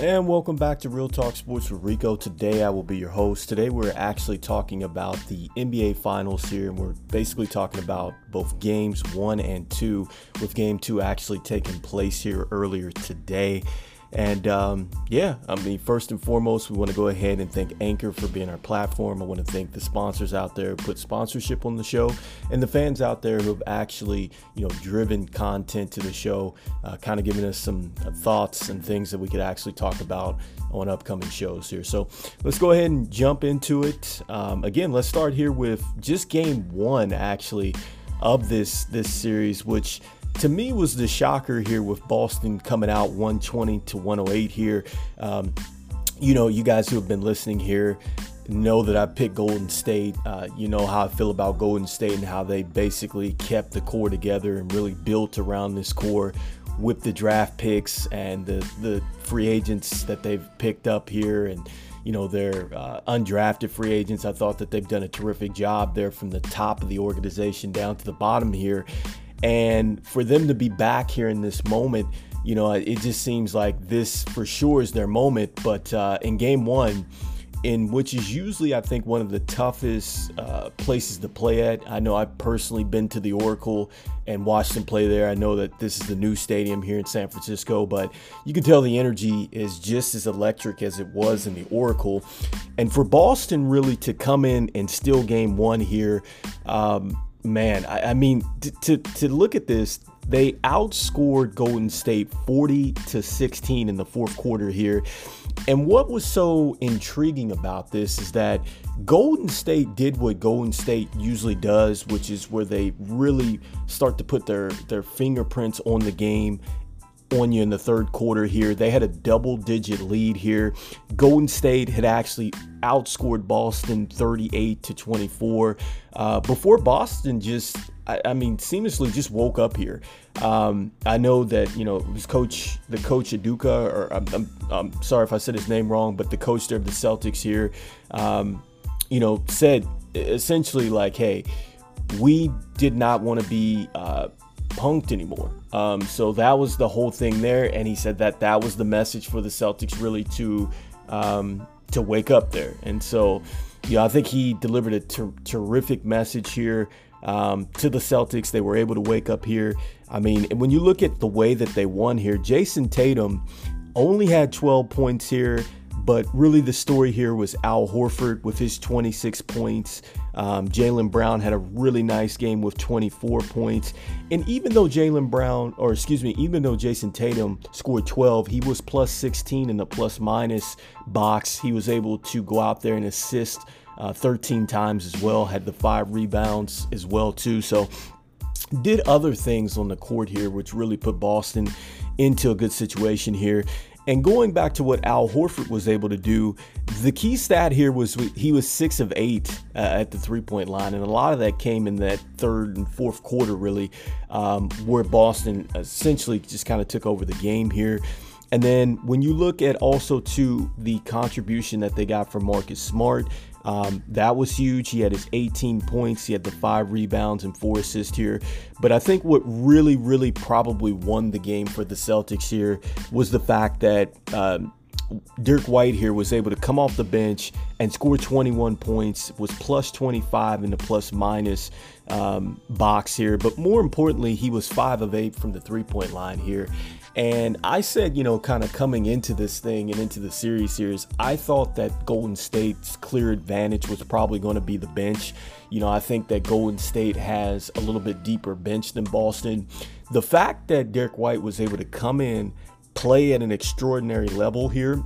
And welcome back to Real Talk Sports with Rico. Today I will be your host. Today we're actually talking about the NBA Finals here, and we're basically talking about both games one and two, with game two actually taking place here earlier today. And um, yeah, I mean, first and foremost, we want to go ahead and thank Anchor for being our platform. I want to thank the sponsors out there who put sponsorship on the show and the fans out there who have actually, you know, driven content to the show, uh, kind of giving us some uh, thoughts and things that we could actually talk about on upcoming shows here. So let's go ahead and jump into it. Um, again, let's start here with just game one, actually, of this this series, which to me was the shocker here with Boston coming out 120 to 108 here. Um, you know, you guys who have been listening here know that I picked Golden State. Uh, you know how I feel about Golden State and how they basically kept the core together and really built around this core with the draft picks and the, the free agents that they've picked up here and you know their uh, undrafted free agents. I thought that they've done a terrific job there from the top of the organization down to the bottom here. And for them to be back here in this moment, you know, it just seems like this for sure is their moment. But uh, in game one, in which is usually, I think, one of the toughest uh, places to play at. I know I've personally been to the Oracle and watched them play there. I know that this is the new stadium here in San Francisco, but you can tell the energy is just as electric as it was in the Oracle. And for Boston really to come in and steal game one here, um, man, I, I mean, to to look at this, they outscored Golden State 40 to 16 in the fourth quarter here. And what was so intriguing about this is that Golden State did what Golden State usually does, which is where they really start to put their their fingerprints on the game on you in the third quarter here. They had a double digit lead here. Golden State had actually outscored Boston 38 to 24 uh, before Boston just, I, I, mean, seamlessly just woke up here. Um, I know that, you know, it was coach, the coach Aduka, or I'm, I'm, I'm, sorry if I said his name wrong, but the coach there of the Celtics here, um, you know, said essentially like, hey, we did not want to be uh, punked anymore. Um, so that was the whole thing there, and he said that that was the message for the Celtics really to um, to wake up there. And so, yeah, I think he delivered a ter- terrific message here um, to the Celtics. They were able to wake up here. I mean, when you look at the way that they won here, Jayson Tatum only had 12 points here. But really, the story here was Al Horford with his 26 points. Um, Jaylen Brown had a really nice game with 24 points. And even though Jaylen Brown, or excuse me, even though Jayson Tatum scored 12, he was plus 16 in the plus minus box. He was able to go out there and assist uh, 13 times as well, had the five rebounds as well, too. So, did other things on the court here, which really put Boston into a good situation here. And going back to what Al Horford was able to do, the key stat here was he was six of eight uh, at the three point line. And a lot of that came in that third and fourth quarter, really, um, where Boston essentially just kind of took over the game here. And then when you look at also to the contribution that they got from Marcus Smart, um, that was huge. He had his 18 points, he had the five rebounds and four assists here. But I think what really, really probably won the game for the Celtics here was the fact that. Um, Derrick White here was able to come off the bench and score 21 points, was plus 25 in the plus minus um, box here. But more importantly, he was 5 of 8 from the three point line here. And I said, you know, kind of coming into this thing and into the series series, I thought that Golden State's clear advantage was probably going to be the bench. You know, I think that Golden State has a little bit deeper bench than Boston. The fact that Derrick White was able to come in, play at an extraordinary level here,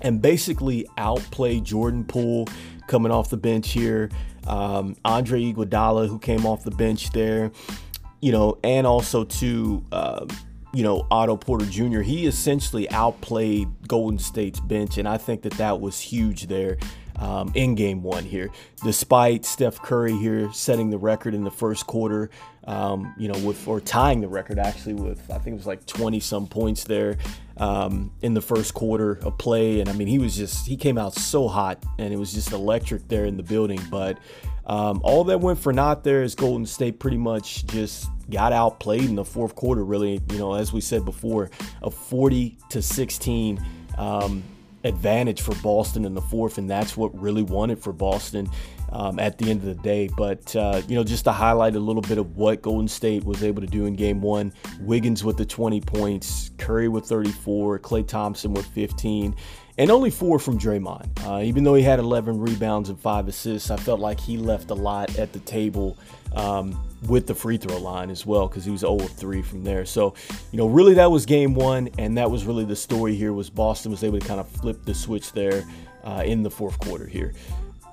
and basically outplay Jordan Poole coming off the bench here, um, Andre Iguodala who came off the bench there, you know, and also to. Uh, you know, Otto Porter Jr., he essentially outplayed Golden State's bench, and I think that that was huge there um, in game one here. Despite Steph Curry here setting the record in the first quarter, um, you know, with or tying the record actually with I think it was like 20 some points there um, in the first quarter of play, and I mean he was just he came out so hot, and it was just electric there in the building, but. Um, all that went for naught there is Golden State pretty much just got outplayed in the fourth quarter. Really, you know, as we said before, a 40 to 16 um, advantage for Boston in the fourth, and that's what really it for Boston um, at the end of the day. But, uh, you know, just to highlight a little bit of what Golden State was able to do in game one Wiggins with the 20 points, Curry with 34, Klay Thompson with 15 and only four from Draymond. Uh, even though he had 11 rebounds and five assists, I felt like he left a lot at the table um, with the free throw line as well because he was 0 of 3 from there. So, you know, really that was game one, and that was really the story here was Boston was able to kind of flip the switch there uh, in the fourth quarter here.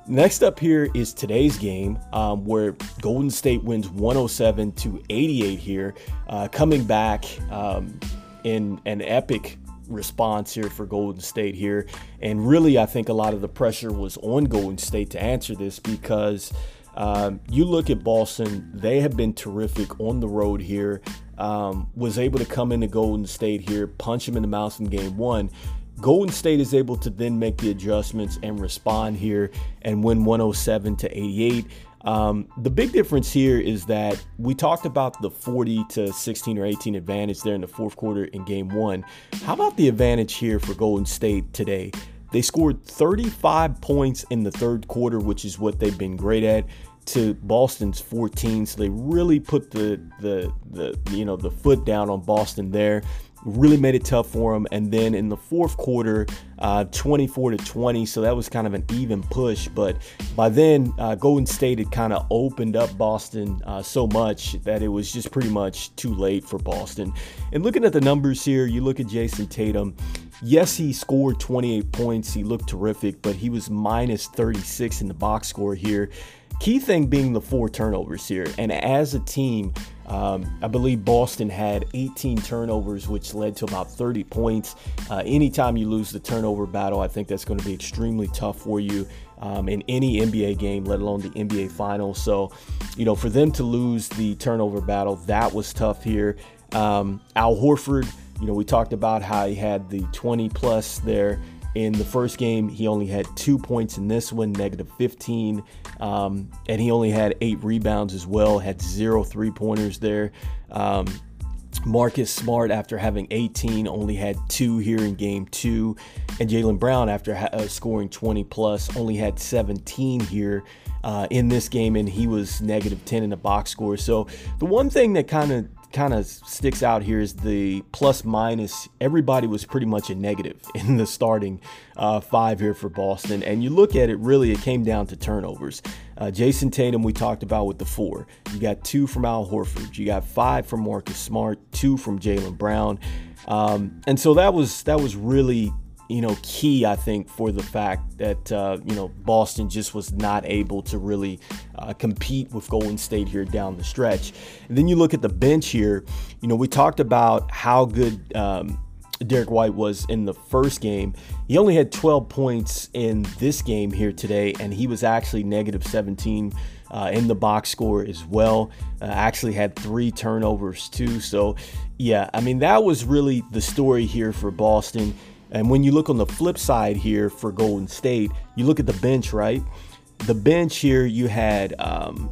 Next up here is today's game, um, where Golden State wins 107 to 88 here, uh, coming back um, in an epic response here for Golden State here. And really, I think a lot of the pressure was on Golden State to answer this because um, you look at Boston, they have been terrific on the road here. Um, was able to come into Golden State here, punch him in the mouth in game one. Golden State is able to then make the adjustments and respond here and win 107 to 88. Um, the big difference here is that we talked about the 40 to 16 or 18 advantage there in the fourth quarter in game one. How about the advantage here for Golden State today? They scored 35 points in the third quarter, which is what they've been great at to Boston's 14. So they really put the the the you know the foot down on Boston there really made it tough for them. And then in the fourth quarter, uh, 24 to 20, so that was kind of an even push. But by then, uh, Golden State had kind of opened up Boston uh, so much that it was just pretty much too late for Boston. And looking at the numbers here, you look at Jayson Tatum. Yes, he scored 28 points. He looked terrific, but he was minus 36 in the box score here. Key thing being the four turnovers here. And as a team, um, I believe Boston had 18 turnovers, which led to about 30 points. Uh, anytime you lose the turnover battle, I think that's going to be extremely tough for you um, in any NBA game, let alone the NBA Finals. So, you know, for them to lose the turnover battle, that was tough here. Um, Al Horford, you know, we talked about how he had the 20 plus there in the first game, he only had two points in this one, negative 15. Um, and he only had eight rebounds as well, had zero three pointers there. Um, Marcus Smart, after having 18, only had two here in game two. And Jaylen Brown, after ha- uh, scoring 20 plus, only had 17 here uh, in this game, and he was negative 10 in the box score. So the one thing that kind of kind of sticks out here is the plus minus. Everybody was pretty much a negative in the starting uh, five here for Boston. And you look at it, really, it came down to turnovers. Uh, Jayson Tatum, we talked about with the four. You got two from Al Horford. You got five from Marcus Smart, two from Jaylen Brown. Um, and so that was that was really you know, key, I think, for the fact that, uh, you know, Boston just was not able to really uh, compete with Golden State here down the stretch. And then you look at the bench here, you know, we talked about how good um, Derrick White was in the first game. He only had 12 points in this game here today, and he was actually negative 17 uh, in the box score as well. Uh, actually had three turnovers too. So, yeah, I mean, that was really the story here for Boston. And when you look on the flip side here for Golden State, you look at the bench, right? The bench here, you had um,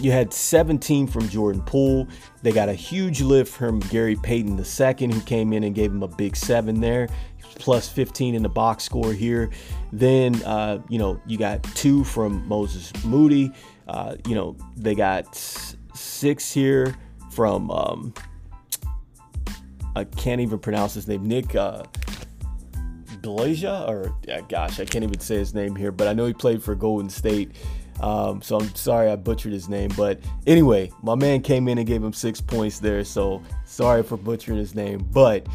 you had 17 from Jordan Poole. They got a huge lift from Gary Payton II, who came in and gave him a big seven there, plus 15 in the box score here. Then, uh, you know, you got two from Moses Moody. Uh, you know, they got six here from, um, I can't even pronounce his name, Nick. Uh, Glasia, or yeah, gosh, I can't even say his name here, but I know he played for Golden State. Um, so I'm sorry I butchered his name, but anyway, my man came in and gave him six points there. So sorry for butchering his name, but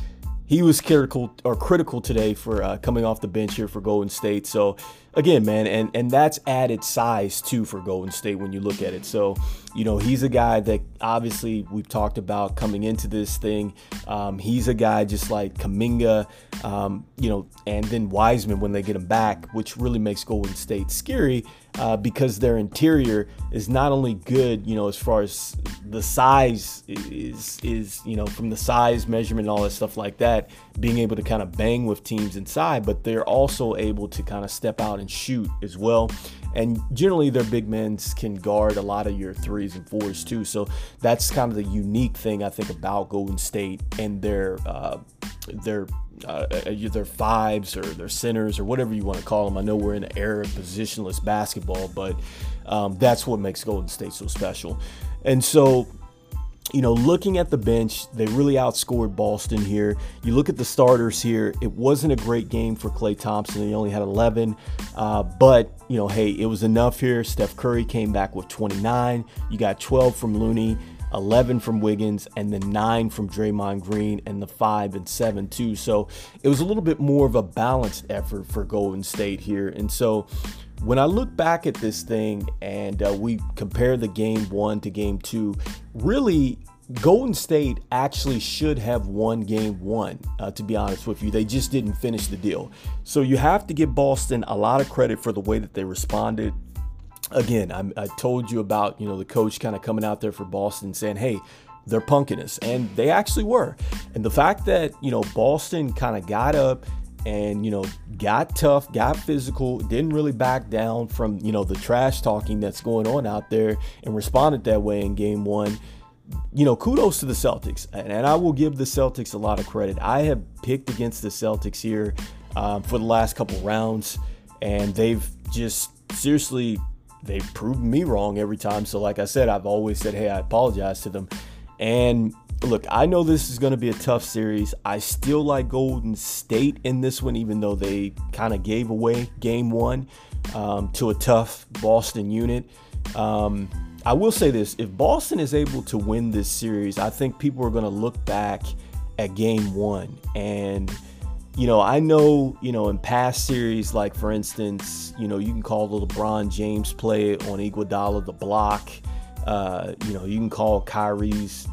he was critical or critical today for uh, coming off the bench here for Golden State. So again, man, and and that's added size too for Golden State when you look at it. So you know he's a guy that obviously we've talked about coming into this thing. Um, he's a guy just like Kuminga, um, you know, and then Wiseman when they get him back, which really makes Golden State scary uh, because their interior is not only good, you know, as far as the size is is you know from the size measurement and all that stuff like that, being able to kind of bang with teams inside, but they're also able to kind of step out and shoot as well. And generally, their big men can guard a lot of your threes and fours too. So that's kind of the unique thing I think about Golden State and their uh, their uh, their fives or their centers or whatever you want to call them. I know we're in an era of positionless basketball, but um, that's what makes Golden State so special. And so you know, looking at the bench, they really outscored Boston here. You look at the starters here, it wasn't a great game for Klay Thompson. He only had 11, uh, but, you know, hey, it was enough here. Steph Curry came back with 29. You got 12 from Looney. 11 from Wiggins, and then 9 from Draymond Green, and the 5 and 7 too. So it was a little bit more of a balanced effort for Golden State here. And so when I look back at this thing and uh, we compare the game one to game two, really Golden State actually should have won game one, uh, to be honest with you. They just didn't finish the deal. So you have to give Boston a lot of credit for the way that they responded. Again, I, I told you about, you know, the coach kind of coming out there for Boston saying, hey, they're punking us. And they actually were. And the fact that, you know, Boston kind of got up and you know got tough got physical didn't really back down from you know the trash talking that's going on out there and responded that way in game one. You know kudos to the celtics and i will give the celtics a lot of credit. I have picked against the celtics here um, for the last couple rounds and they've just seriously they've proven me wrong every time. So like i said i've always said hey i apologize to them. And look, I know this is going to be a tough series. I still like Golden State in this one, even though they kind of gave away game one um, to a tough Boston unit. Um, I will say this if Boston is able to win this series, I think people are going to look back at game one. And, you know, I know, you know, in past series, like for instance, you know, you can call the LeBron James play on Iguodala the block. Uh, you know, you can call Kyrie's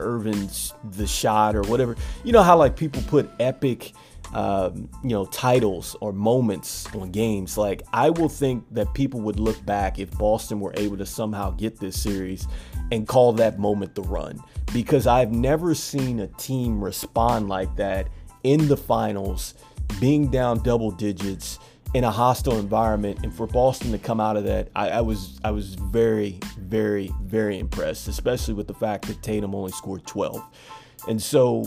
Irving's the shot or whatever. You know how like people put epic um, you know titles or moments on games. Like I will think that people would look back if Boston were able to somehow get this series and call that moment the run because I've never seen a team respond like that in the finals, being down double digits in a hostile environment and for Boston to come out of that, I, I, was I was very, very, very impressed, especially with the fact that Tatum only scored 12. And so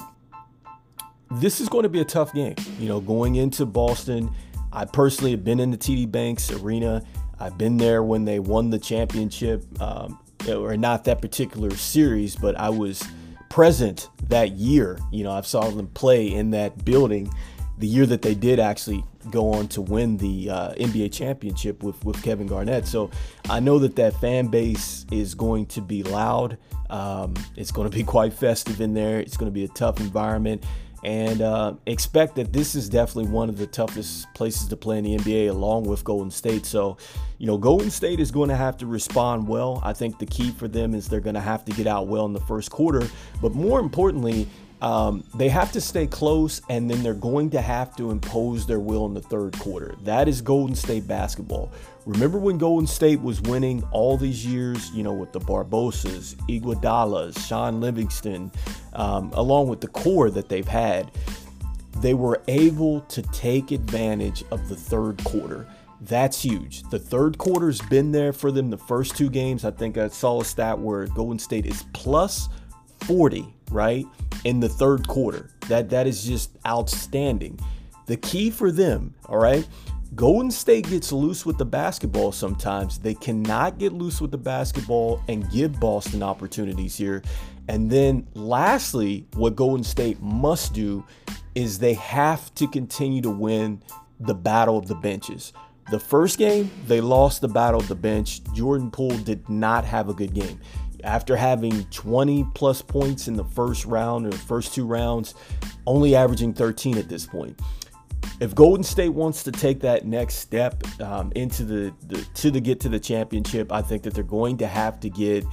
this is going to be a tough game. You know, going into Boston, I personally have been in the TD Banks Arena. I've been there when they won the championship, um, or not that particular series, but I was present that year. You know, I saw them play in that building the year that they did actually go on to win the uh, NBA championship with, with Kevin Garnett. So I know that that fan base is going to be loud. Um, it's going to be quite festive in there. It's going to be a tough environment. And uh, expect that this is definitely one of the toughest places to play in the NBA, along with Golden State. So, you know, Golden State is going to have to respond well. I think the key for them is they're going to have to get out well in the first quarter. But more importantly, um, they have to stay close and then they're going to have to impose their will in the third quarter. That is Golden State basketball. Remember when Golden State was winning all these years, you know, with the Barbosas, Iguodalas, Shaun Livingston, um, along with the core that they've had, they were able to take advantage of the third quarter. That's huge. The third quarter's been there for them the first two games. I think I saw a stat where Golden State is plus 40, right? In the third quarter. That that is just outstanding. The key for them, all right? Golden State gets loose with the basketball sometimes. They cannot get loose with the basketball and give Boston opportunities here. And then lastly, what Golden State must do is they have to continue to win the battle of the benches. The first game, they lost the battle of the bench. Jordan Poole did not have a good game after having 20 plus points in the first round or the first two rounds, only averaging 13 at this point. If Golden State wants to take that next step um, into the, the to the get to the championship, I think that they're going to have to get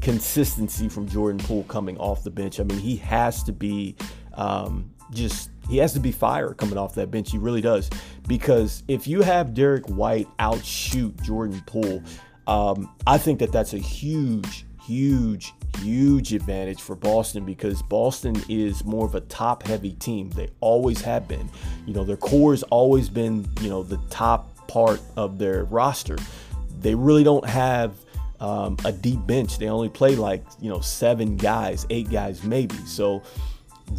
consistency from Jordan Poole coming off the bench. I mean, he has to be um, just he has to be fire coming off that bench. He really does because if you have Derrick White outshoot Jordan Poole, um, I think that that's a huge huge, huge advantage for Boston because Boston is more of a top heavy team. They always have been. You know, their core has always been, you know, the top part of their roster. They really don't have um, a deep bench. They only play like, you know, seven guys, eight guys maybe. So,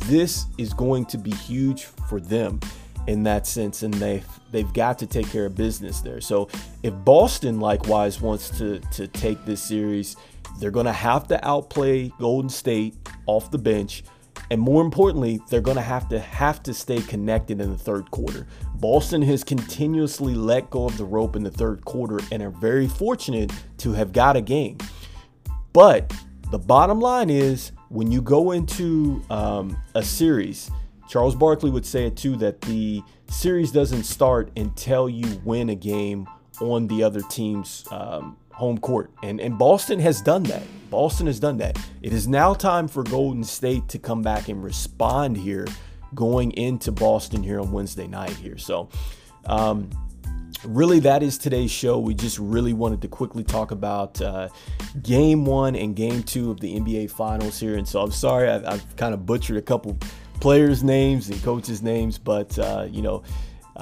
this is going to be huge for them in that sense, and they've they've got to take care of business there. So if Boston likewise wants to to take this series, they're going to have to outplay Golden State off the bench. And more importantly, they're going to have to have to stay connected in the third quarter. Boston has continuously let go of the rope in the third quarter and are very fortunate to have got a game. But the bottom line is when you go into um, a series, Charles Barkley would say it too that the series doesn't start until you win a game on the other team's um, home court. And, and Boston has done that. Boston has done that. It is now time for Golden State to come back and respond here going into Boston here on Wednesday night here. So, um, really, that is today's show. We just really wanted to quickly talk about uh, game one and game two of the NBA Finals here. And so I'm sorry, I've, I've kind of butchered a couple players' names and coaches' names, but, uh, you know,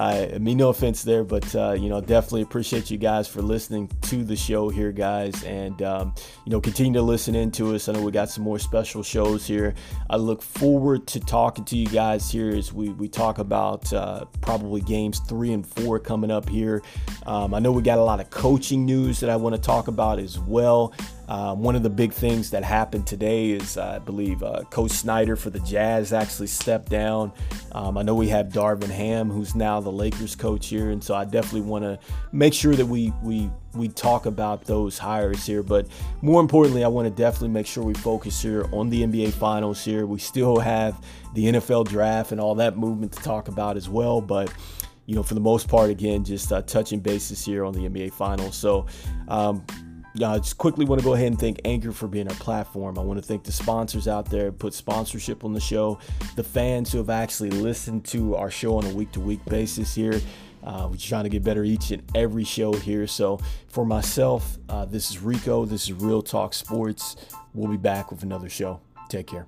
I mean, no offense there, but uh, you know, definitely appreciate you guys for listening to the show here, guys, and um, you know, continue to listen into us. I know we got some more special shows here. I look forward to talking to you guys here as we we talk about uh, probably games three and four coming up here. Um, I know we got a lot of coaching news that I want to talk about as well. Um, one of the big things that happened today is, uh, I believe, uh, Coach Snyder for the Jazz actually stepped down. Um, I know we have Darvin Ham, who's now the Lakers coach here, and so I definitely want to make sure that we we we talk about those hires here. But more importantly, I want to definitely make sure we focus here on the NBA Finals here. We still have the NFL Draft and all that movement to talk about as well, but you know, for the most part, again, just uh, touching bases here on the NBA Finals. So. Um, I just quickly want to go ahead and thank Anchor for being our platform. I want to thank the sponsors out there, put sponsorship on the show, the fans who have actually listened to our show on a week to week basis here. Uh, we're trying to get better each and every show here. So, for myself, uh, this is Rico. This is Real Talk Sports. We'll be back with another show. Take care.